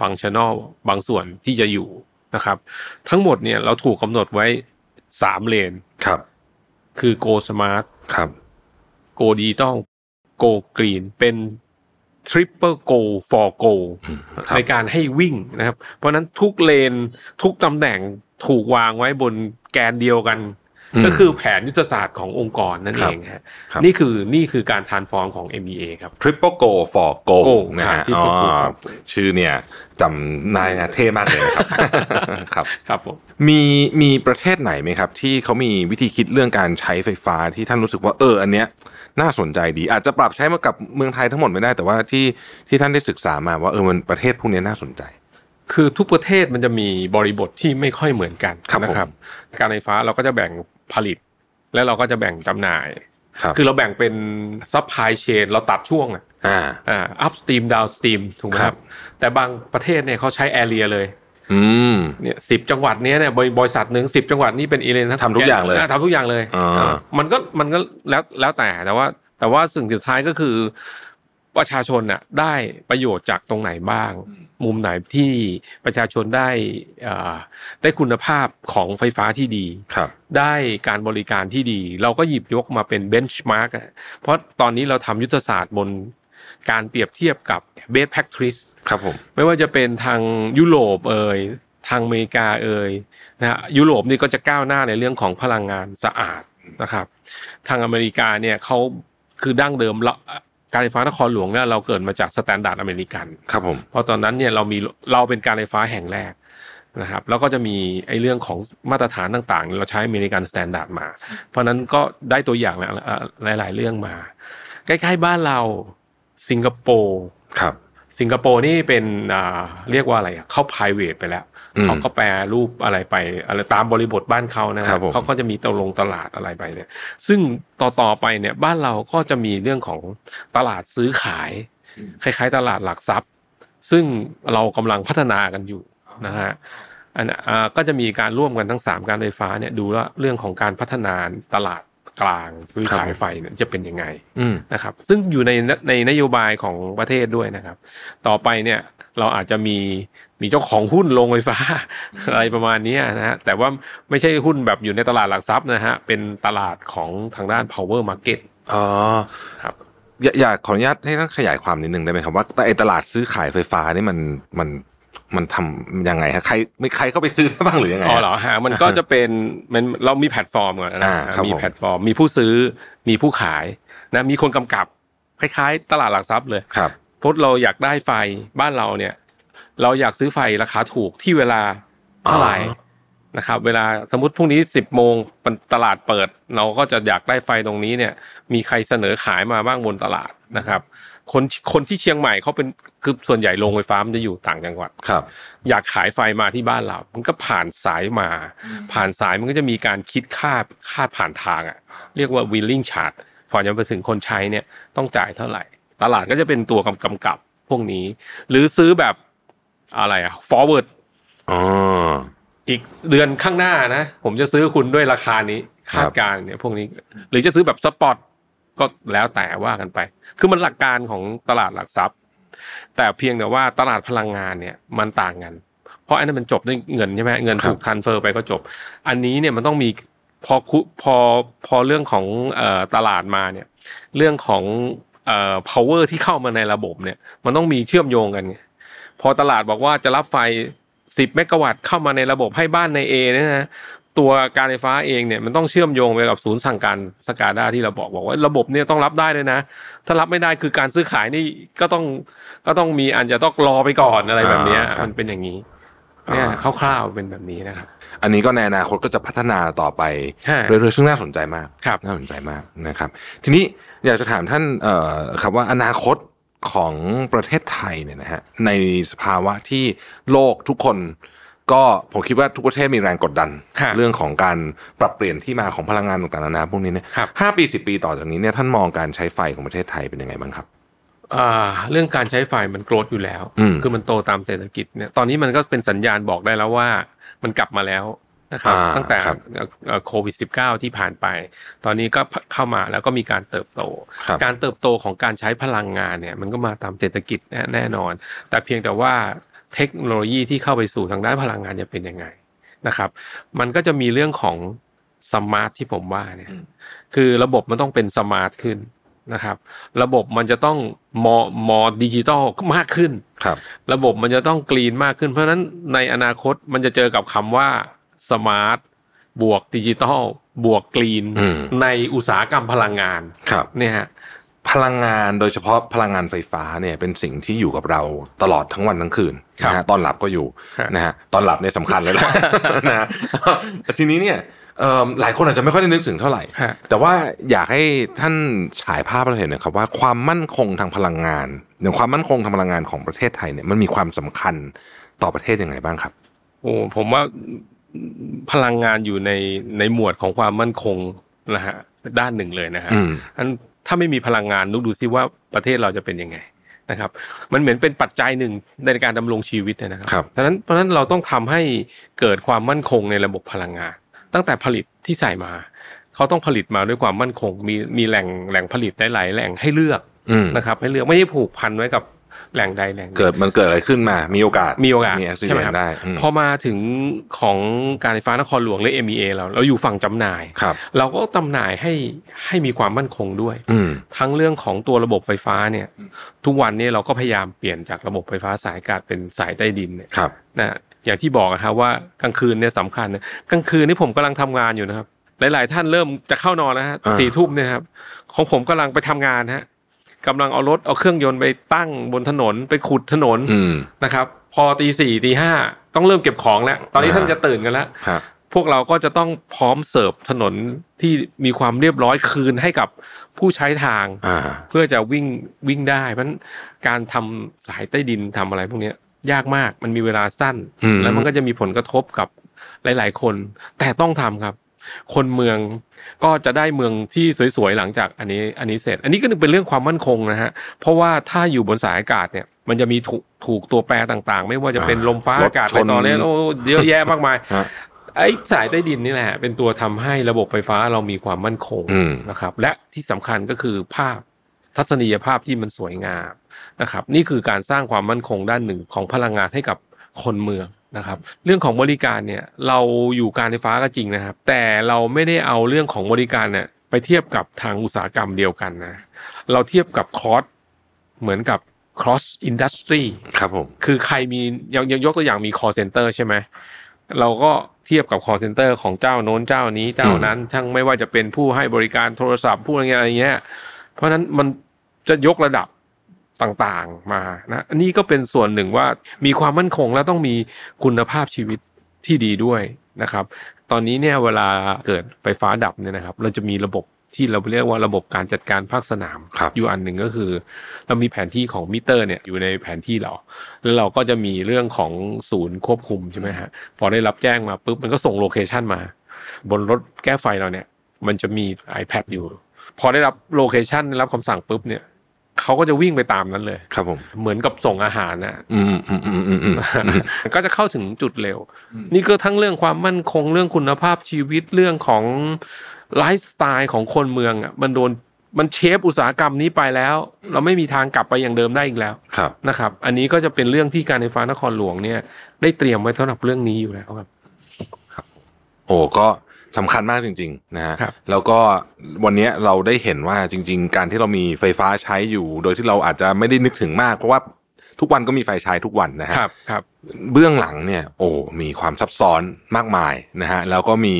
ฟังชั่นอลบางส่วนที่จะอยู่นะครับ ทั้งหมดเนี่ยเราถูกกำหนดไว้สามเลนครับ คือ go smart ครับ go digital go green เป็น triple go for go ครับในการให้วิ่งนะครับ เพราะฉะนั้นทุกเลนทุกตำแหน่งถูกวางไว้บนแกนเดียวกัน ก็คือแผนยุทธศาสตร์ขององค์กรนั่นครัเอบงฮะครับนี่คือนี่คือการทานฟอร์มของ MEA ครับ Triple Go for Go Go นะฮะครับอ๋อ Triple Go for Go ชื่อเนี่ยจำนายเท่มากเลยนะครับครับครับผมมีมีประเทศไหนไหมครับ ที่เขามีวิธีคิดเรื่องการใช้ไฟฟ้าที่ท่านรู้สึกว่าเอออันเนี้ยน่าสนใจดี อาจจะปรับใช้มากับเมืองไทยทั้งหมดไม่ได้แต่ว่าที่ที่ท่านได้ศึกษามาว่าเออมันประเทศพวกเนี้ยน่าสนใจคือทุกประเทศมันจะมีบริบทที่ไม่ค่อยเหมือนกันครับนะครับผมการไฟฟ้าเราก็จะแบ่ง ผลิต และเราก็จะแบ่งจำหน่ายครับคือเราแบ่งเป็น supply chain เราตัดช่วงอะอ่าอ่า upstream downstream ถูกไหมครับครับแต่บางประเทศเนี่ยเขาใช้ area เลยอืมเนี่ยสิบจังหวัดเนี้ยเนี่ยบริบริษัทหนึ่งสิบจังหวัดนี่เป็น area ทำทุกอย่างเลยทำทุกอย่างเลยอ่าอ่ามันก็มันก็แล้วแล้วแต่แต่ว่า แต่ว่าสิ่งสุดท้ายก็คือประชาชนน่ะได้ประโยชน์จากตรงไหนบ้าง มุมไหนที่ประชาชนได้อ่าได้คุณภาพของไฟฟ้าที่ดีครับได้การบริการที่ดี เราก็หยิบยกมาเป็น benchmark เพราะตอนนี้เราทำยุทธศาสตร์บนการเปรียบเทียบกับ best practice ครับผมไม่ว่าจะเป็นทางยุโรปเอ่ยทางอเมริกาเอ่ยนะฮะยุโรปนี่ก็จะก้าวหน้าในเรื่องของพลังงานสะอาดนะครับ ทางอเมริกาเนี่ยเขาคือดั้งเดิมเรา การไฟฟ้านครหลวงเนี่ยเราเกิดมาจาก standard American ครับผมเพราะตอนนั้นเนี่ยเรามีเราเป็นการไฟฟ้าแห่งแรกนะครับแล้วก็จะมีไอ้เรื่องของมาตรฐานต่างๆ เราใช้ American standard มา เพราะฉะนั้นก็ได้ตัวอย่างหลายๆเรื่องมา ใกล้ๆบ้านเราสิงคโปร์ครับ สิงคโปร์นี่เป็นอ่าเรียกว่าอะไรอะเข้า private ไปแล้วอืมเขาก็แปรรูปอะไรไปอะไรตามบริบทบ้านเขานะครับครับผมเขาก็จะมีตลงตลาดอะไรไปเนี่ย ซึ่งต่อต่อไปเนี่ยบ้านเราก็จะมีเรื่องของตลาดซื้อขาย คล้ายๆ ตลาดหลักทรัพย์ ซึ่งเรากำลังพัฒนากันอยู่นะฮะอันอ่าก็จะมีการร่วมกันทั้งสามการไฟฟ้าเนี่ยดูว่าเรื่องของการพัฒนาตลาด กลางซื้อขายไฟเนี่ยจะเป็นยังไงอืมนะครับ ซึ่งอยู่ในในนโยบายของประเทศด้วยนะครับ ต่อไปเนี่ยเราอาจจะมีมีเจ้าของหุ้นโรงไฟฟ้าอะไรประมาณเนี้ยนะฮะแต่ว่าไม่ใช่หุ้นแบบอยู่ในตลาดหลักทรัพย์นะฮะเป็นตลาดของทางด้าน power market อ๋อครับอยากอยากขออนุญาตให้ท่านขยายความนิดนึงได้ไหมครับว่าแต่ไอตลาดซื้อขายไฟฟ้านี่มันมัน มันทำยังไงฮะใครไม่ใครเข้าไปซื้อได้บ้างหรือยังไงอ๋อฮะเหรอฮะมันก็จะเป็นมันเรามีแพลตฟอร์มก่อนนะอ่าฮะครับมีผมแพลตฟอร์ม มีผู้ซื้อมีผู้ขายนะมีคนกำกับคล้ายๆ ตลาดหลักทรัพย์เลยครับพอเราอยากได้ไฟบ้านเราเนี่ย เราอยากซื้อไฟราคาถูกที่เวลาเท่าไหร่อ๋อ นะครับ เวลาสมมติพรุ่งนี้สิบโมงตลาดเปิด เราก็จะอยากได้ไฟตรงนี้เนี่ย มีใครเสนอขายมาบ้างบนตลาดนะครับ คนคนที่เชียงใหม่เขาเป็นคือส่วนใหญ่โรงไฟฟ้ามันจะอยู่ต่างจังหวัดครับ อยากขายไฟมาที่บ้านเรา มันก็ผ่านสายมา ผ่านสายมันก็จะมีการคิดค่าค่าผ่านทางอะเรียกว่า willing charge พอจะไปถึงคนใช้เนี่ยต้องจ่ายเท่าไหร่ ตลาดก็จะเป็นตัวกำกำกับพวกนี้ หรือซื้อแบบอะไรอะ forward อ๋อ อีกเดือนข้างหน้านะ ผมจะซื้อคุณด้วยราคานี้ครับคาดการณ์เนี่ยพวกนี้ หรือจะซื้อแบบสปอตก็แล้วแต่ว่ากันไป คือมันหลักการของตลาดหลักทรัพย์ แต่เพียงแต่ว่าตลาดพลังงานเนี่ยมันต่างกัน เพราะอันนั้นมันจบด้วยเงินใช่ไหมเงินครับถูกทันเฟอร์ไปก็จบ อันนี้เนี่ยมันต้องมีพอคุพอพอเรื่องของเอ่อตลาดมาเนี่ย เรื่องของเอ่อ power ที่เข้ามาในระบบเนี่ย มันต้องมีเชื่อมโยงกันไงพอตลาดบอกว่าจะรับไฟ 10 เมกะวัตต์เข้ามาในระบบให้บ้านใน A เนี่ยนะตัวการไฟฟ้าเองเนี่ยมันต้องเชื่อมโยงไปกับศูนย์สั่งการสกาดาที่เราบอกบอกว่าระบบเนี่ยต้องรับได้เลยนะ ถ้ารับไม่ได้คือการซื้อขายนี่ก็ต้องก็ต้องมีอันจะต้องรอไปก่อนอะไรแบบเนี้ยอ่าครับมันเป็นอย่างนี้เนี่ยคร่าวๆเป็นแบบนี้นะครับอันนี้ก็ในอนาคตก็จะพัฒนาต่อไปใช่เรื่อยๆซึ่งน่าสนใจมากครับน่าสนใจมากนะครับ ทีนี้อยากจะถามท่านเอ่อครับว่าอนาคต ของประเทศไทยเนี่ยนะฮะในสภาวะที่โลกทุกคนก็ผมคิดว่าทุกประเทศมีแรงกดดันครับเรื่องของการปรับเปลี่ยนที่มาของพลังงานต่างๆนานาพวกนี้เนี่ยครับห้าปีสิบปีต่อจากนี้เนี่ยท่านมองการใช้ไฟของประเทศไทยเป็นยังไงบ้างครับอ่าเรื่องการใช้ไฟมันโกรธอยู่แล้วอืมคือมันโตตามเศรษฐกิจเนี่ยตอนนี้มันก็เป็นสัญญาณบอกได้แล้วว่า มันกลับมาแล้ว นะครับอ่าตั้งแต่ครับโควิด -19 ที่ผ่านไป ตอนนี้ก็เข้ามาแล้วก็มีการเติบโตครับการเติบโตของการใช้พลังงานเนี่ย มันก็มาตามเศรษฐกิจแน่แน่นอน แต่เพียงแต่ว่าเทคโนโลยีที่เข้าไปสู่ทางด้านพลังงานจะเป็นยังไงนะครับ มันก็จะมีเรื่องของสมาร์ทที่ผมว่าเนี่ย คือระบบมันต้องเป็น smart ขึ้นนะครับ ระบบมันจะต้อง more more digital มากขึ้นครับ ระบบมันจะต้อง green มากขึ้น เพราะฉะนั้นในอนาคตมันจะเจอกับคำว่า smartบวกดิจิตอลบวก green อืมในอุตสาหกรรมพลังงานครับเนี่ยฮะพลังงานโดยเฉพาะพลังงานไฟฟ้าเนี่ยเป็นสิ่งที่อยู่กับเราตลอดทั้งวันทั้งคืนครับนะฮะตอนหลับก็อยู่ครับนะฮะตอนหลับเนี่ยสำคัญเลยนะนะฮะแต่ทีนี้เนี่ยเอิ่มหลายคนอาจจะไม่ค่อยได้นึกถึงเท่าไหร่ฮะแต่ว่าอยากให้ท่านฉายภาพให้เราเห็นนะครับว่าความมั่นคงทางพลังงานอย่างความมั่นคงทางพลังงานของประเทศไทยเนี่ยมันมีความสำคัญต่อประเทศยังไงบ้างครับโอ้ผมว่า พลังงานอยู่ในในหมวดของความมั่นคงนะฮะด้านหนึ่งเลยนะฮะอืมอันถ้าไม่มีพลังงานนึกดูซิว่าประเทศเราจะเป็นยังไงนะครับ มันเหมือนเป็นปัจจัยหนึ่งในการดำรงชีวิตนะครับครับเพราะฉะนั้นเพราะฉะนั้นเราต้องทำให้เกิดความมั่นคงในระบบพลังงาน ตั้งแต่ผลิตที่ใส่มา เขาต้องผลิตมาด้วยความมั่นคง มีมีแหล่งแหล่งผลิตได้หลายแหล่งให้เลือกอืมนะครับ ให้เลือกไม่ได้ผูกพันไว้กับ แหล่งใดแหล่งหนึ่งเกิดมันเกิดอะไรขึ้นมา มีโอกาสมีโอกาสมีอุบิใช่ไหมเหครับตุได้อืมพอมาถึงของการไฟฟ้านครหลวงหรือ MEA เราเราอยู่ฝั่งจำหน่ายครับเราก็จำหน่ายให้ให้มีความมั่นคงด้วยอืมทั้งเรื่องของตัวระบบไฟฟ้าเนี่ย ทุกวันนี้เราก็พยายามเปลี่ยนจากระบบไฟฟ้าสายอากาศเป็นสายใต้ดินเนี่ยครับนะอย่างที่บอกนะครับว่ากลางคืนเนี่ยสำคัญนะกลางคืนนี่ผมกำลังทำงานอยู่นะครับหลาย ๆ ท่านเริ่มจะเข้านอนนะฮะอ่าสี่ทุ่มเนี่ยครับของผมกำลังไปทำงานฮะ กำลังเอารถเอาเครื่องยนต์ไปตั้งบนถนนไปขุดถนนอืมนะครับ พอตีสี่ตีห้าต้องเริ่มเก็บของแล้ว ตอนนี้อ่าท่านจะตื่นกันแล้วครับพวกเราก็จะต้องพร้อมเสิร์ฟถนนที่มีความเรียบร้อยคืนให้กับผู้ใช้ทางอ่าเพื่อจะวิ่งวิ่งได้เพราะฉะนั้นการทำสายใต้ดินทำอะไรพวกเนี้ยยากมากมันมีเวลาสั้นอืมแล้วมันก็จะมีผลกระทบกับหลาย ๆ คน แต่ต้องทำครับ คนเมืองก็จะได้เมืองที่สวยๆหลังจากอันนี้อันนี้เสร็จ อันนี้ก็เป็นเรื่องความมั่นคงนะฮะเพราะว่าถ้าอยู่บนสายอากาศเนี่ยมันจะมีถูกถูกตัวแปรต่างๆ ไม่ว่าจะเป็นอ่าลมฟ้าอากาศรถชนไปตอนนี้โอ้เยอะแยะมากมายฮะไอ้สายใต้ดินนี่แหละ เป็นตัวทำให้ระบบไฟฟ้าเรามีความมั่นคงอืมนะครับ และที่สำคัญก็คือภาพทัศนียภาพที่มันสวยงามนะครับ นี่คือการสร้างความมั่นคงด้านหนึ่งของพลังงานให้กับคนเมือง นะครับ เรื่องของบริการเนี่ยเราอยู่การไฟฟ้าก็จริงนะครับ แต่เราไม่ได้เอาเรื่องของบริการเนี่ยไปเทียบกับทางอุตสาหกรรมเดียวกันนะ เราเทียบกับคอร์สเหมือนกับ cross industry ครับผม คือใครมีอย่างอย่างยกตัวอย่างมี call center ใช่ไหมเราก็เทียบกับ call center ของเจ้าโน้นเจ้านี้เจ้านั้น ทั้งไม่ว่าจะเป็นผู้ให้บริการโทรศัพท์ผู้อะไรเงี้ยอะไรเงี้ยเพราะฉะนั้นมันจะยกระดับ ต่างๆมานะอันนี้ก็เป็นส่วนหนึ่งว่ามีความมั่นคงและต้องมีคุณภาพชีวิตที่ดีด้วยนะครับ ตอนนี้เนี่ยเวลาเกิดไฟฟ้าดับเนี่ยนะครับ เราจะมีระบบที่เราเรียกว่าระบบการจัดการภาคสนามครับอยู่อันหนึ่งก็คือ เรามีแผนที่ของมิเตอร์เนี่ยอยู่ในแผนที่เรา แล้วเราก็จะมีเรื่องของศูนย์ควบคุมใช่ไหมฮะพอได้รับแจ้งมาปุ๊บมันก็ส่ง location มา บนรถแก้ไฟเราเนี่ย มันจะมี iPad อยู่ พอได้รับ location ได้รับคำสั่งปุ๊บเนี่ย เขาก็จะวิ่งไปตามนั้นเลย ครับผม เหมือนกับส่งอาหารนะอืมอืมอืมอืมอืมก็จะเข้าถึงจุดเร็ว นี่ก็ทั้งเรื่องความมั่นคงเรื่องคุณภาพชีวิตเรื่องของไลฟ์สไตล์ของคนเมืองอะมันโดนมันเชฟอุตสาหกรรมนี้ไปแล้ว เราไม่มีทางกลับไปอย่างเดิมได้อีกแล้วครับนะครับ อันนี้ก็จะเป็นเรื่องที่การไฟฟ้านครหลวงเนี่ย ได้เตรียมไว้สำหรับเรื่องนี้อยู่แล้วครับโอ้ก็ สำคัญมากจริงๆนะฮะครับแล้วก็วันนี้เราได้เห็นว่าจริง ๆ การที่เรามีไฟฟ้าใช้อยู่ โดยที่เราอาจจะไม่ได้นึกถึงมาก เพราะว่าทุกวันก็มีไฟใช้ทุกวันนะฮะครับครับเบื้องหลังเนี่ยโอ้มีความซับซ้อนมากมายนะฮะแล้วก็มี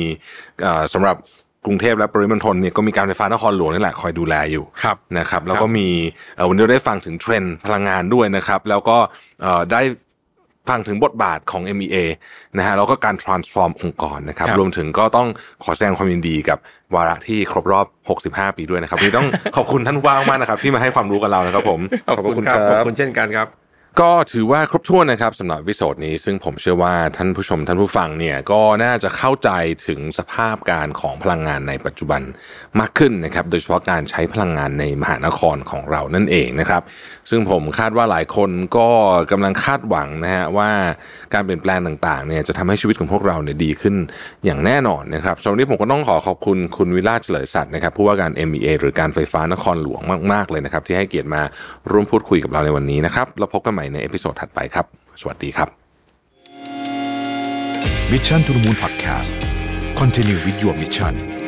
เอ่อสำหรับกรุงเทพและปริมณฑลเนี่ยก็มีการไฟฟ้านครหลวงนี่แหละคอยดูแลอยู่ครับนะครับแล้วก็มีเอ่อวันนี้เราได้ฟังถึงเทรนด์พลังงานด้วยนะครับ แล้วก็เอ่อได้ ฟังถึงบทบาทของ MEA นะฮะแล้วก็การ transform องค์กรนะครับครับ รวมถึงก็ต้องขอแสดงความยินดีกับวาระที่ครบรอบ 65 ปีด้วยนะครับวันนี้ต้องขอบคุณท่านผู้ว่ามากนะครับ ที่มาให้ความรู้กับเรานะครับผม ขอบคุณครับขอบคุณเช่นกันครับ ก็ถือว่าครบถ้วนนะครับสำหรับวิดีโอนี้ ซึ่งผมเชื่อว่าท่านผู้ชมท่านผู้ฟังเนี่ยก็น่าจะเข้าใจถึงสภาพการของพลังงานในปัจจุบันมากขึ้นนะครับโดยเฉพาะการใช้พลังงานในมหานครของเรานั่นเองนะครับ ซึ่งผมคาดว่าหลายคนก็กำลังคาดหวังนะฮะว่าการเปลี่ยนแปลงต่างๆเนี่ยจะทำให้ชีวิตของพวกเราเนี่ยดีขึ้นอย่างแน่นอนนะครับสำหรับนี้ผมก็ต้องขอขอบคุณคุณวิลาเฉลยสัตว์นะครับผู้ว่าการ MEA หรือการไฟฟ้านครหลวงมากๆเลยนะครับที่ให้เกียรติมาร่วมพูดคุยกับเราในวันนี้นะครับแล้วพบกันใหม่ม่ในเอพิโซดถัดไปครับ สวัสดีครับ Mission to the Moon Podcast Continue with your mission